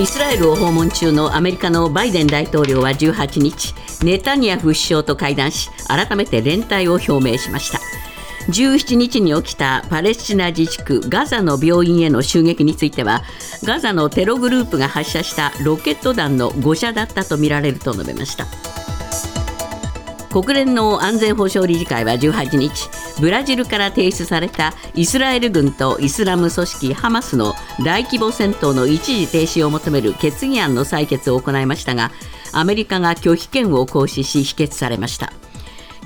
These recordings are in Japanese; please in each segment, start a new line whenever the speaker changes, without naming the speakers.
イスラエルを訪問中のアメリカのバイデン大統領は18日ネタニヤフ首相と会談し改めて連帯を表明しました。17日に起きたパレスチナ自治区ガザの病院への襲撃についてはガザのテログループが発射したロケット弾の誤射だったとみられると述べました。国連の安全保障理事会は18日ブラジルから提出されたイスラエル軍とイスラム組織ハマスの大規模戦闘の一時停止を求める決議案の採決を行いましたがアメリカが拒否権を行使し否決されました。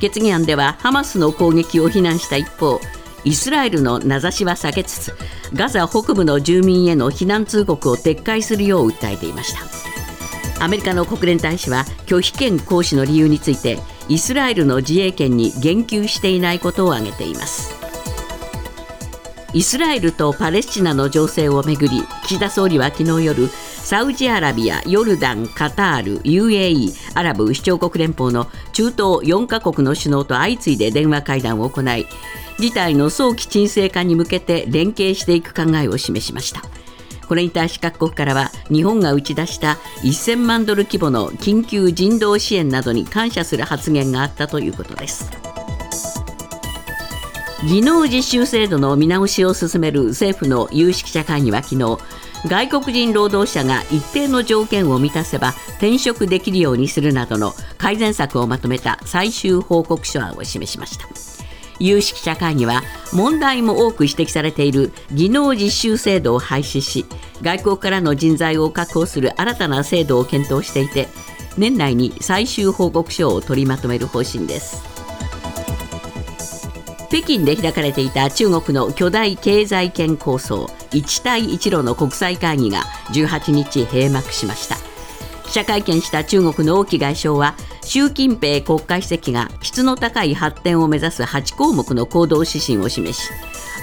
決議案ではハマスの攻撃を非難した一方イスラエルの名指しは避けつつガザ北部の住民への避難通告を撤回するよう訴えていました。アメリカの国連大使は拒否権行使の理由についてイスラエルの自衛権に言及していないことを挙げています。イスラエルとパレスチナの情勢をめぐり岸田総理は昨日夜サウジアラビア、ヨルダン、カタール、UAE、アラブ首長国連邦の中東4カ国の首脳と相次いで電話会談を行い事態の早期沈静化に向けて連携していく考えを示しました。これに対し各国からは日本が打ち出した1000万ドル規模の緊急人道支援などに感謝する発言があったということです技能実習制度の見直しを進める政府の有識者会議は昨日外国人労働者が一定の条件を満たせば転職できるようにするなどの改善策をまとめた最終報告書案を示しました。有識者会議は問題も多く指摘されている技能実習制度を廃止し外国からの人材を確保する新たな制度を検討していて年内に最終報告書を取りまとめる方針です。北京で開かれていた中国の巨大経済圏構想一帯一路の国際会議が18日閉幕しました。記者会見した中国の王毅外相は習近平国家主席が質の高い発展を目指す8項目の行動指針を示し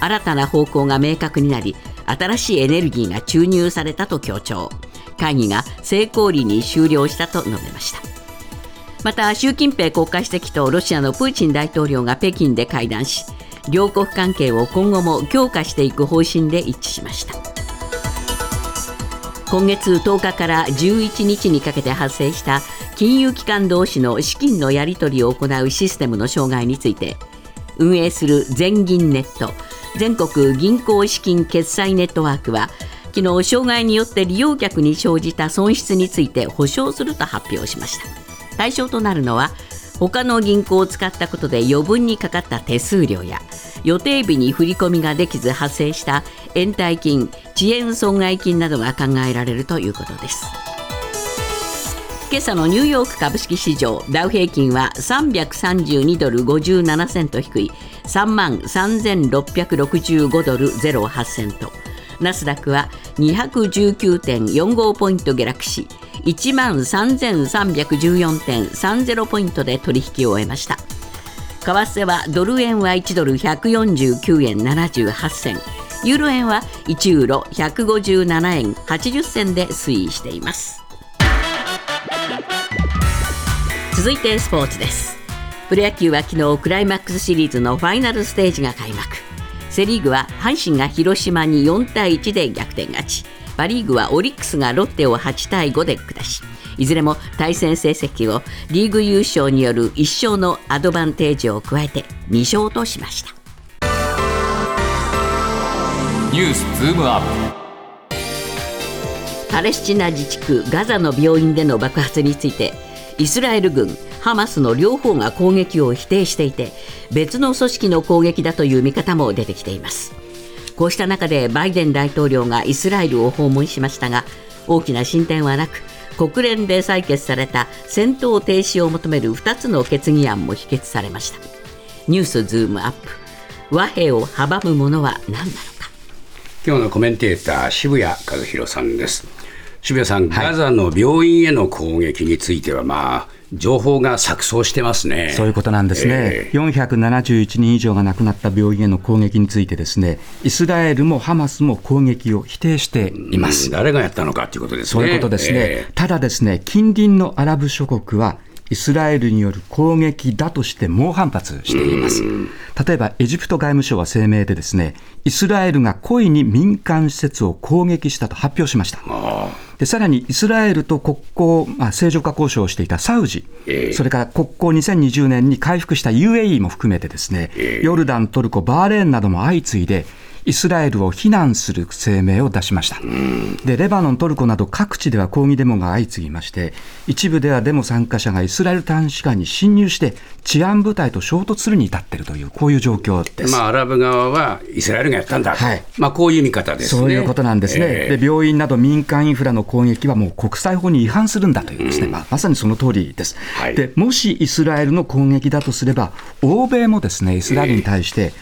新たな方向が明確になり新しいエネルギーが注入されたと強調。会議が成功裏に終了したと述べました。また習近平国家主席とロシアのプーチン大統領が北京で会談し両国関係を今後も強化していく方針で一致しました。今月10日から11日にかけて発生した金融機関同士の資金のやり取りを行うシステムの障害について運営する全銀ネット全国銀行資金決済ネットワークは昨日障害によって利用客に生じた損失について補償すると発表しました。対象となるのは他の銀行を使ったことで余分にかかった手数料や予定日に振り込みができず発生した延滞金遅延損害金などが考えられるということです。今朝のニューヨーク株式市場ダウ平均は332ドル57セント低い3万3665ドル08セント。ナスダックは219.45ポイント下落し1万3314.30ポイントで取引を終えました。為替はドル円は1ドル149円78銭。ユーロ円は1ユーロ157円80銭で推移しています。続いてスポーツです。プロ野球は昨日クライマックスシリーズのファイナルステージが開幕。セ・リーグは阪神が広島に4対1で逆転勝ち。パ・リーグはオリックスがロッテを8対5で下しいずれも対戦成績をリーグ優勝による1勝のアドバンテージを加えて2勝としました。
ニュースズームアッ
プ。パレスチナ自治区ガザの病院での爆発についてイスラエル軍ハマスの両方が攻撃を否定していて別の組織の攻撃だという見方も出てきています。こうした中でバイデン大統領がイスラエルを訪問しましたが大きな進展はなく国連で採決された戦闘停止を求める2つの決議案も否決されました。ニュースズームアップ。和平を阻むものは何なのか。
今日のコメンテーター渋谷和弘さんです。渋谷さん、はい、ガザの病院への攻撃については、まあ、情報が錯綜してますね。
そういうことなんですね、えー、471人以上が亡くなった病院への攻撃について、ですねイスラエルもハマスも攻撃を否定しています、
誰がやったのかということですね。
そういうことですね、えー、ただ、ですね近隣のアラブ諸国は、イスラエルによる攻撃だとして猛反発しています。例えば、エジプト外務省は声明でですね、イスラエルが故意に民間施設を攻撃したと発表しました。でさらにイスラエルと国交、まあ、正常化交渉をしていたサウジ、
ええ。
それから国交2020年に回復した UAE も含めてですね、
ええ。
ヨルダン、トルコ、バーレーンなども相次いで、イスラエルを非難する声明を出しました。で、レバノン、トルコなど各地では抗議デモが相次ぎまして、一部ではデモ参加者がイスラエル大使館に侵入して、治安部隊と衝突するに至っているという、こういう状況です。
まあ、アラブ側はイスラエルがやったんだと、
はい
まあ、こういう見方ですね。
そういうことなんですね、
ええ
で病院など民間インフラの攻撃はもう国際法に違反するんだというですね、まあ、まさにその通りです、
はい
で。もしイスラエルの攻撃だとすれば、欧米もですねイスラエルに対して、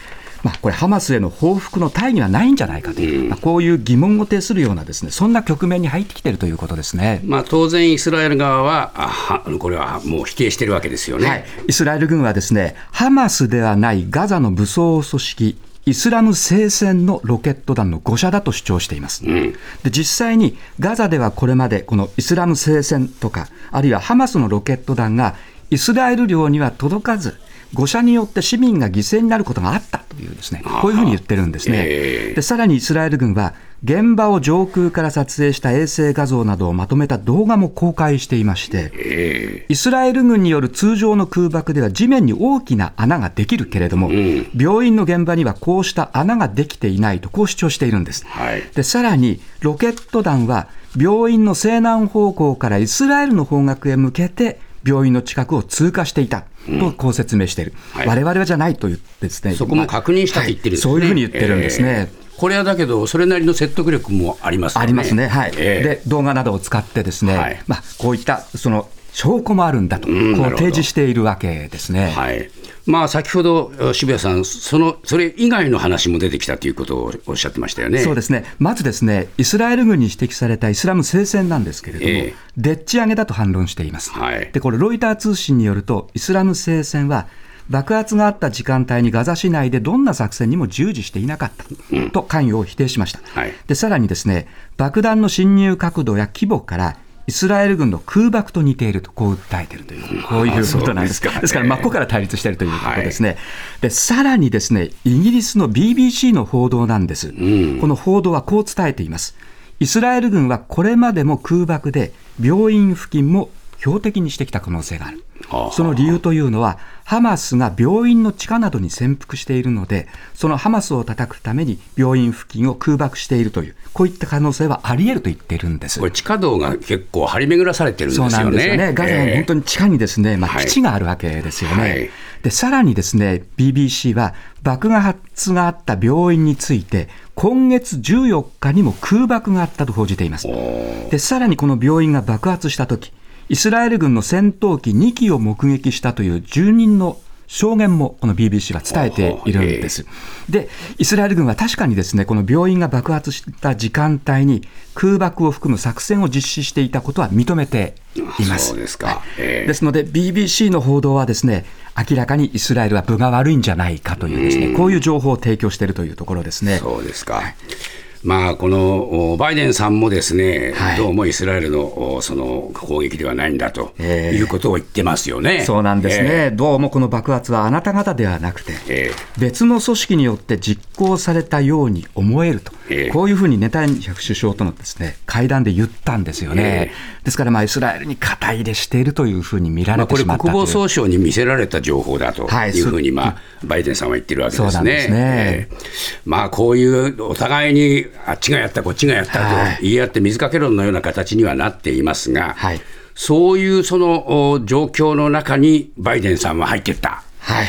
まあ、これ、ハマスへの報復の大義はないんじゃないかという、まあ、こういう疑問を呈するようなですね、そんな局面に入ってきているということですね。
まあ、当然、イスラエル側はあは、これはもう否定してるわけですよね。
はい、イスラエル軍はですねハマスではないガザの武装組織イスラム聖戦のロケット弾の誤射だと主張しています、で実際にガザではこれまでこのイスラム聖戦とかあるいはハマスのロケット弾がイスラエル領には届かず誤射によって市民が犠牲になることがあったというですねこういうふうに言ってるんですね、
ええ。
でさらにイスラエル軍は現場を上空から撮影した衛星画像などをまとめた動画も公開していまして、
え
イスラエル軍による通常の空爆では地面に大きな穴ができるけれども、病院の現場にはこうした穴ができていないとこう主張しているんです。
はい。
でさらにロケット弾は病院の西南方向からイスラエルの方角へ向けて病院の近くを通過していたとこう説明している、
はい。
我々はじゃないと言ってですね。
そこも確認したと言ってる。んですね、
はい。そういうふうに言ってるんですね。
ええ。これはだけど、それなりの説得力もありますよね。
ありますね、はい。
ええ。
で動画などを使って、ですね、
はい。
まあ、こういったその証拠もあるんだと、こう提示しているわけですね。
はいまあ、先ほど渋谷さんその、それ以外の話も出てきたということをおっしゃってましたよね。
そうですね、まずですね、イスラエル軍に指摘されたイスラム聖戦なんですけれども、
ええ
でっち上げだと反論しています。
はい
で、これ、ロイター通信によると、イスラム聖戦は、爆発があった時間帯にガザ市内でどんな作戦にも従事していなかったと関与を否定しました。
はい
でさらにですね、爆弾の侵入角度や規模から、イスラエル軍の空爆と似ていると、こう訴えているという、こういうことなんです
ですかね
ですから、真っ向から対立しているということですね。で、さらにですね、イギリスの BBC の報道なんです。この報道はこう伝えています。イスラエル軍はこれまでも空爆で病院付近も標的にしてきた可能性がある
はあ。
その理由というのは、ハマスが病院の地下などに潜伏しているので、そのハマスを叩くために病院付近を空爆しているという、こういった可能性はあり得ると言っているんです
こ。れ、地下道が結構張り巡らされてるんです
そう
よね。
なんですよね。ガザの本当
に、
に地下にですね、まあ、
はい
基地があるわけですよね。
はい
で、さらにですね、BBC は爆発があった病院について、今月14日にも空爆があったと報じています。で、さらにこの病院が爆発したとき、イスラエル軍の戦闘機2機を目撃したという住人の証言もこの BBC は伝えているんです。で、イスラエル軍は確かにですね、この病院が爆発した時間帯に空爆を含む作戦を実施していたことは認めています。
そうですか
ですので、BBC の報道はですね、明らかにイスラエルは分が悪いんじゃないかというですね、こういう情報を提供しているというところですね。
そうですか。まあ、このおバイデンさんもですね、
はい。
どうもイスラエルのおその攻撃ではないんだと
ええ。
いうことを言ってますよね。
そうなんですね、
え
どうもこの爆発はあなた方ではなくて、
え
別の組織によって実行されたように思えると、
ええ。
こういうふうにネタニヤフ首相とのです、ね、会談で言ったんですよね、
え
ですからまあイスラエルに肩入れしているというふうに見ら
まあ、これ、
れてしまった
国
という。
防総省に見せられた情報だと
はい
いうふうに、まあ、バイデンさんは言ってるわけですね。
すね。
ええ。まあ、こういうお互いにあっちがやった、こっちがやった
はい。
と言い合って、水かけ論のような形にはなっていますが、
はい。
そういうそのお状況の中にバイデンさんは入っていった。
はい、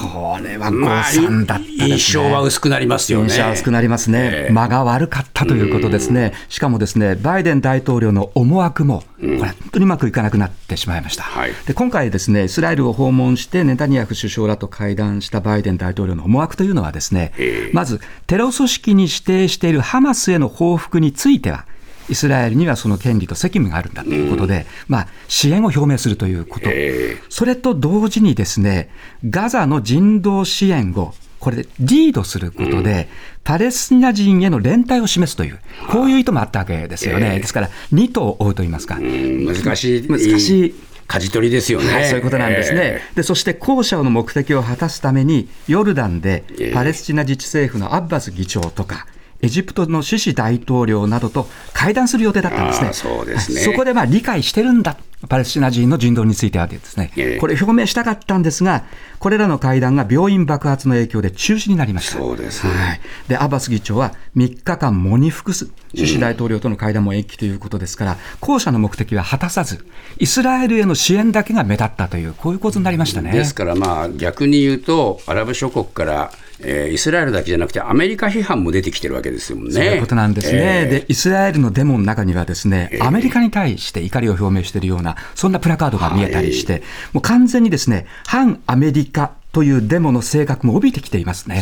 これは誤
まあ、
算だったですね。
印象は薄くなりますよね。
印象は薄くなりますね、
ええ。
間が悪かったということですね、しかもですねバイデン大統領の思惑も、これ、本当にうまくいかなくなってしまいました。
はい。
で今回、ですねイスラエルを訪問して、ネタニヤフ首相らと会談したバイデン大統領の思惑というのは、ですね
ええ。
まず、テロ組織に指定しているハマスへの報復については、イスラエルにはその権利と責務があるんだということで、まあ、支援を表明するということ、
ええ。
それと同時にですね、ガザの人道支援を、これでリードすることで、パレスチナ人への連帯を示すという、こういう意図もあったわけですよね。ですから、二頭を追うと言いますか。
うん。難しい、
難しい。
舵取りですよね、
はい、そういうことなんですね。
え。
で、そして後者の目的を果たすために、ヨルダンで
ええ。
パレスチナ自治政府のアッバス議長とか、エジプトのシシ大統領などと会談する予定だったんですね。
そうですね
そこでまあ理解してるんだ、パレスチナ人の人道についてはですね
ええ、
これ表明したかったんですが、これらの会談が病院爆発の影響で中止になりました。
そうですね
はい、でアッバス議長は3日間、喪に服す、シシ大統領との会談も延期ということですから、後者の目的は果たさず、イスラエルへの支援だけが目立ったという、こういうことになりましたね。
ですから、まあ、逆に言うと、アラブ諸国から、えーイスラエルだけじゃなくて、アメリカ批判も出てきてるわけですよね。
そういうことなんですね、
えー。
でイスラエルのデモの中には、ですね、アメリカに対して怒りを表明しているような、そんなプラカードが見えたりして、もう完全にですね反アメリカというデモの性格も帯びてきていますね。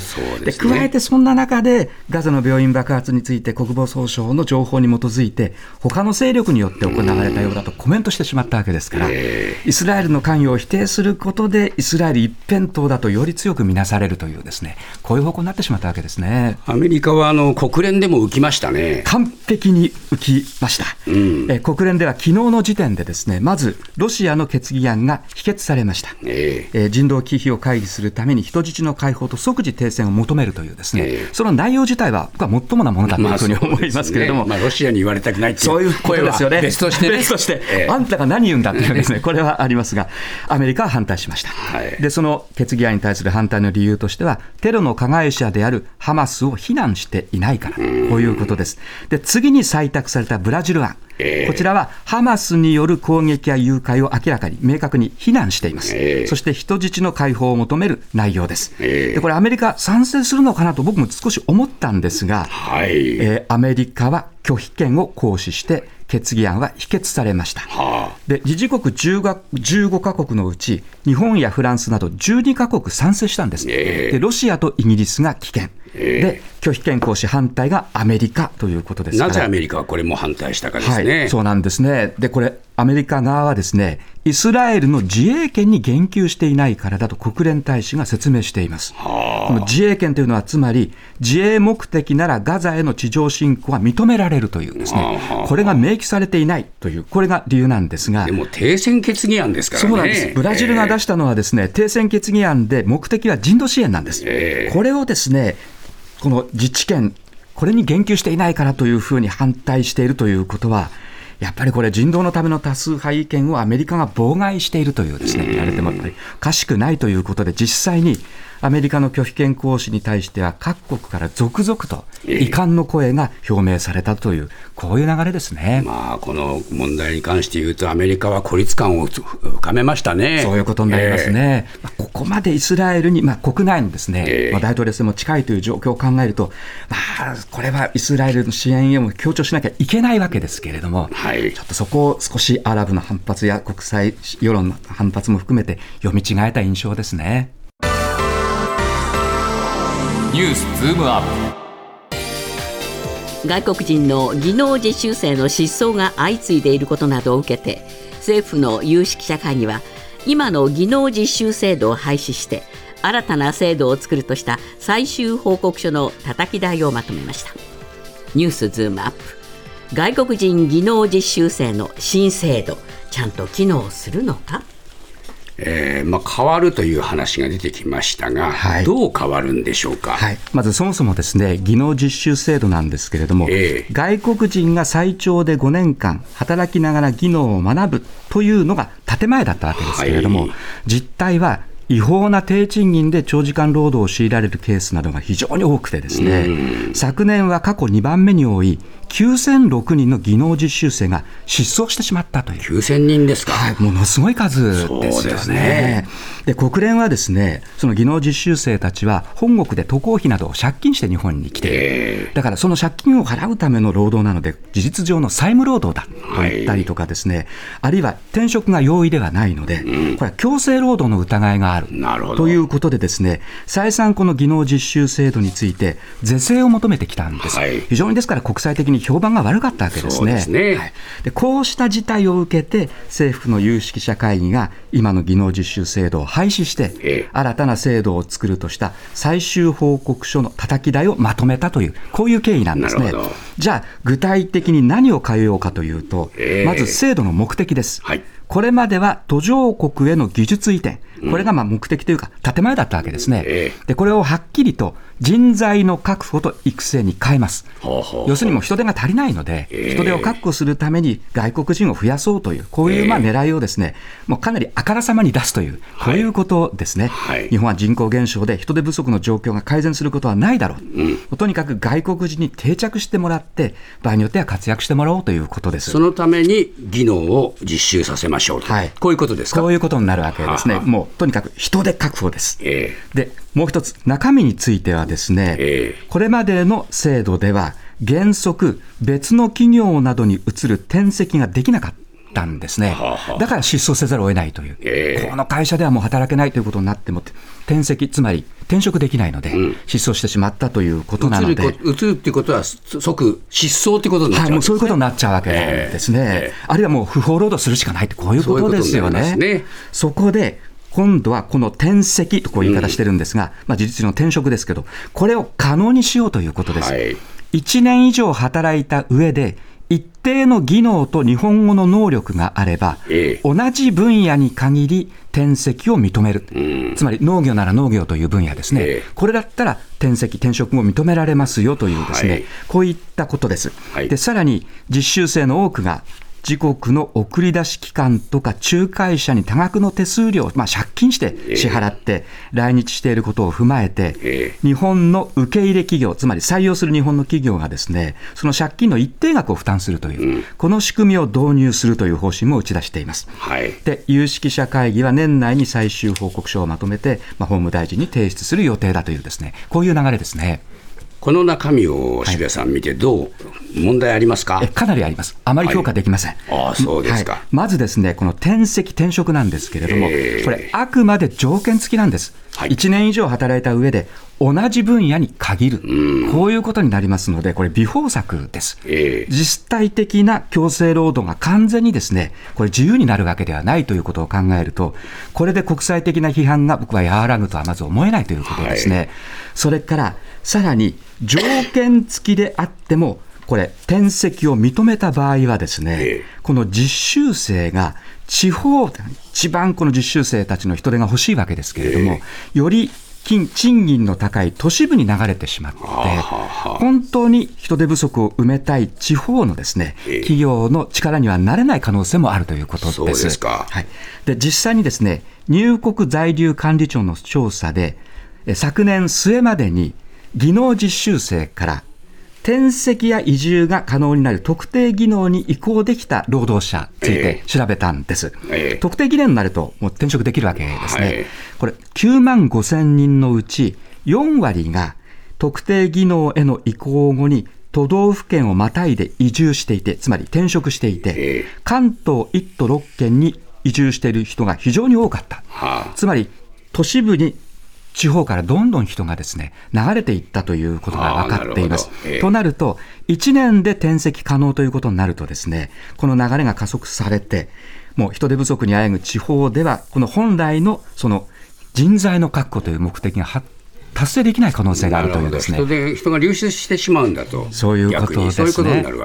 ですね
加えてそんな中で、ガザの病院爆発について国防総省の情報に基づいて、他の勢力によって行われたようだとコメントしてしまったわけですから、イスラエルの関与を否定することで、イスラエル一辺倒だとより強く見なされるというですね、こういう方向になってしまったわけですね。
アメリカはあの国連でも浮きましたね。
完璧に浮きました、えー国連では昨日の時点でですねまずロシアの決議案が否決されました、
え
えー人道危機を回避するために人質の解放と即時停戦を求めるというですね、
ええ。
その内容自体は僕はもっともなものだというふうに思いますけれども、
まあ、ロシアに言われたくないって
そういうことですよね。
別としてね。
別として、
ええ。
あんたが何言うんだっていうですね、これはありますが、アメリカは反対しました。
はい。
で、その決議案に対する反対の理由としては、テロの加害者であるハマスを非難していないから、こういうことです。で、次に採択されたブラジル案。
ええ
こちらはハマスによる攻撃や誘拐を明らかに明確に非難しています、
ええ
そして人質の解放を求める内容です、
ええ
でこれアメリカ賛成するのかなと僕も少し思ったんですが、
はい。
えーアメリカは拒否権を行使して決議案は否決されました。
はあ。
で理事国10が15カ国のうち日本やフランスなど12カ国賛成したんです、
ええ
でロシアとイギリスが棄権、
ええ
で拒否権行使反対がアメリカということです
なぜアメリカはこれも反対したかです
は
ね。
い、そうなんですね。で、これ、アメリカ側はですね、イスラエルの自衛権に言及していないからだと国連大使が説明しています。この自衛権というのは、つまり、自衛目的ならガザへの地上侵攻は認められるというですね
はあ、
これが明記されていないという、これが理由なんですが
で、も停戦決議案ですからね。
そうなんです。ブラジルが出
し
したのはですね、停戦決議案で目的は人道支援なんです。
ええ
これをですね、この自治権、これに言及していないからというふうに反対しているということは、やっぱりこれ、人道のための多数派意見をアメリカが妨害しているというですね、言われてもやっぱりおかしくないということで、実際にアメリカの拒否権行使に対しては、各国から続々と遺憾の声が表明されたという、こういう流れですね。
まあ、この問題に関して言うと、アメリカは孤立感を深めましたね。
そういうことになりますね。まあここまでイスラエルに、まあ、国内のですね、
ええ
まあ、大統領選も近いという状況を考えると、まあ、これはイスラエルの支援へも強調しなきゃいけないわけですけれども、
はい
ちょっとそこを少しアラブの反発や国際世論の反発も含めて読み違えた印象ですね。
ニュースズームアップ。
外国人の技能実習生の失踪が相次いでいることなどを受けて政府の有識者会議は今の技能実習制度を廃止して新たな制度を作るとした最終報告書の叩き台をまとめました。ニュースズームアップ。外国人技能実習生の新制度ちゃんと機能するのか？
えーまあ、変わるという話が出てきましたが、
はい。
どう変わるんでしょうか？
はい、まずそもそもですね技能実習制度なんですけれども、
ええ。
外国人が最長で5年間働きながら技能を学ぶというのが建前だったわけですけれども、
はい。
実態は違法な低賃金で長時間労働を強いられるケースなどが非常に多くてですね、昨年は過去2番目に多い9006人の技能実習生が失踪してしまったという。
9000人ですか？
はい、ものすごい数ですよ
そうです
ね国連はですね、その技能実習生たちは本国で渡航費などを借金して日本に来ている。
え
だからその借金を払うための労働なので、事実上の債務労働だと言ったりとかですね、あるいは転職が容易ではないので、これは強制労働の疑いがある。
なるほど
ということでですね、再三この技能実習制度について是正を求めてきたんです。
はい
非常にですから国際的に評判が悪かったわけですね。
そうですね。
はい。でこうした事態を受けて、政府の有識者会議が今の技能実習制度を廃止して、
ええ。
新たな制度を作るとした最終報告書の叩き台をまとめたという、こういう経緯なんですね。
なるほど。
じゃあ、具体的に何を変えようかというと、
ええ。
まず制度の目的です。
はい。
これまでは途上国への技術移転、これがまあ目的というか、建前だったわけですね。
え。
で、これをはっきりと人材の確保と育成に変えます。
ほうほう
要するにもう人手が足りないので、
ええ
人手を確保するために外国人を増やそうという、こういうまあ
ええ
狙いをですね、もうかなりあからさまに出すという、こういうことですね。
はい
日本は人口減少で人手不足の状況が改善することはないだろう。とにかく外国人に定着してもらって、場合によっては活躍してもらおうということです
そ。のために技能を実習させましょうと、
はい
こういうことですか？
こういうことになるわけですね。
はは
もうとにかく人手確保です。
え
で、もう一つ、中身についてはですね、
ええ
これまでの制度では、原則、別の企業などに移る転籍ができなかったんですね
はあはあ。
だから失踪せざるを得ないという、
ええ
この会社ではもう働けないということになっても、転籍、つまり転職できないので、失踪してしまったということなので。
移るっていうことは、そ即失踪ってことになっ
はい、
ちゃう
もうそういうことに
な
なっちゃうわけなんですね。
ええ
あるいはもう不法労働するしかないって、こういうことですよね。
りますね
そこで、今度はこの転籍とこういう言い方してるんですが、まあ事実上の転職ですけど、これを可能にしようということです。
はい。
1年以上働いた上で、一定の技能と日本語の能力があれば、
ええ。
同じ分野に限り転籍を認める、つまり農業なら農業という分野ですね、
ええ。
これだったら転籍、転職も認められますよというですね、
はい。
こういったことです。
はい。
でさらに実習生の多くが自国の送り出し機関とか仲介者に多額の手数料を、まあ、借金して支払って来日していることを踏まえて、
え
日本の受け入れ企業、つまり採用する日本の企業がですね、その借金の一定額を負担するという、この仕組みを導入するという方針も打ち出しています。
はい
で、有識者会議は年内に最終報告書をまとめて、まあ、法務大臣に提出する予定だというですね、こういう流れですね。
この中身を渋谷さん見て、どう、問題ありますか？
えかなりあります。あまり評価できません。
ああそうですか。
はい。まずですね、この転籍、転職なんですけれども、
ええ。
これ、あくまで条件付きなんです。
はい。
1年以上働いた上で、同じ分野に限る、こういうことになりますので、これ、微方策です。
ええ。
実体的な強制労働が完全にですね、これ自由になるわけではないということを考えると、これで国際的な批判が僕は和らぐとはまず思えないということですね。それから、さらに条件付きであっても、これ、転籍を認めた場合はですね、
ええ。
この実習生が地方、一番この実習生たちの人手が欲しいわけですけれども、より金賃金の高い都市部に流れてしまって、本当に人手不足を埋めたい地方のですね、
ええ。
企業の力にはなれない可能性もあるということです。
そうですか。
はい。で、実際にですね、入国在留管理庁の調査で、え昨年末までに技能実習生から転籍や移住が可能になる特定技能に移行できた労働者について
え
調べたんです。
ええ
特定技能になるともう転職できるわけですね。
はい
これ9万5千人のうち4割が特定技能への移行後に都道府県をまたいで移住していて、つまり転職していて、
ええ
関東1都6県に移住している人が非常に多かった。
はあ
つまり都市部に地方からどんどん人がですね流れていったということが分かっています
なええ。
となると、1年で転籍可能ということになるとですね、この流れが加速されて、もう人手不足にあえぐ地方では、この本来のその人材の確保という目的がは達成できない可能性があるというですね
人。で人が流出してしまうんだと、
そういうことですね。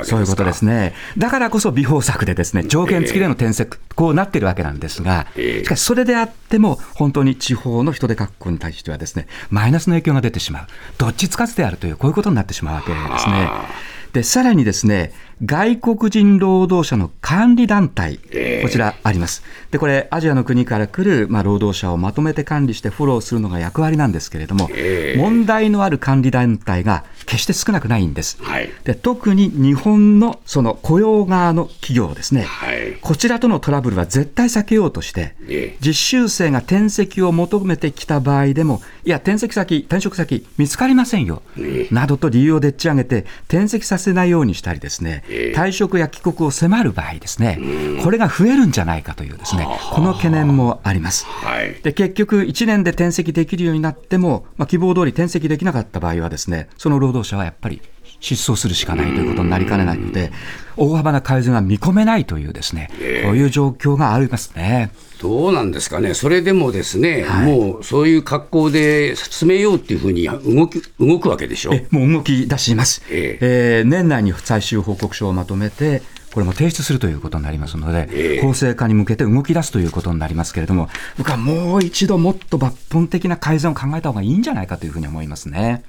そういうことですね。だからこそ微方策でですね、条件付きでの転籍、こうなってるわけなんですが、
ええ
しかしそれであっても、本当に地方の人手確保に対してはですね、マイナスの影響が出てしまう。どっちつかずであるという、こういうことになってしまうわけですね
あ。
で、さらにですね、外国人労働者の管理団体、
ええ
こちらあります。で、これ、アジアの国から来る、まあ、労働者をまとめて管理してフォローするのが役割なんですけれども、
ええ
問題のある管理団体が決して少なくないんです。
はい。
で特に日本のその雇用側の企業ですね、
はい。
こちらとのトラブルは絶対避けようとして、
ええ。
実習生が転籍を求めてきた場合でも、いや、転籍先、転職先、見つかりませんよ、
ええ。
などと理由をでっち上げて、転籍させないようにしたりですね、
ええ
退職や帰国を迫る場合ですね、これが増えるんじゃないかというですね、この懸念もあります。
はい。
で結局、1年で転籍できるようになっても、まあ、希望通り転籍できなかった場合はですね、その労働者はやっぱり失踪するしかないということになりかねないので、大幅な改善は見込めないというですね、こういう状況がありますね。
どうなんですかね、それでもですね、
はい
もうそういう格好で進めようっていうふうに動き動くわけでしょ？
えもう動き出します、
え
えー年内に最終報告書をまとめて、これも提出するということになりますので、
ええ
法制化に向けて動き出すということになりますけれども、僕はもう一度もっと抜本的な改善を考えた方がいいんじゃないかというふうに思いますね。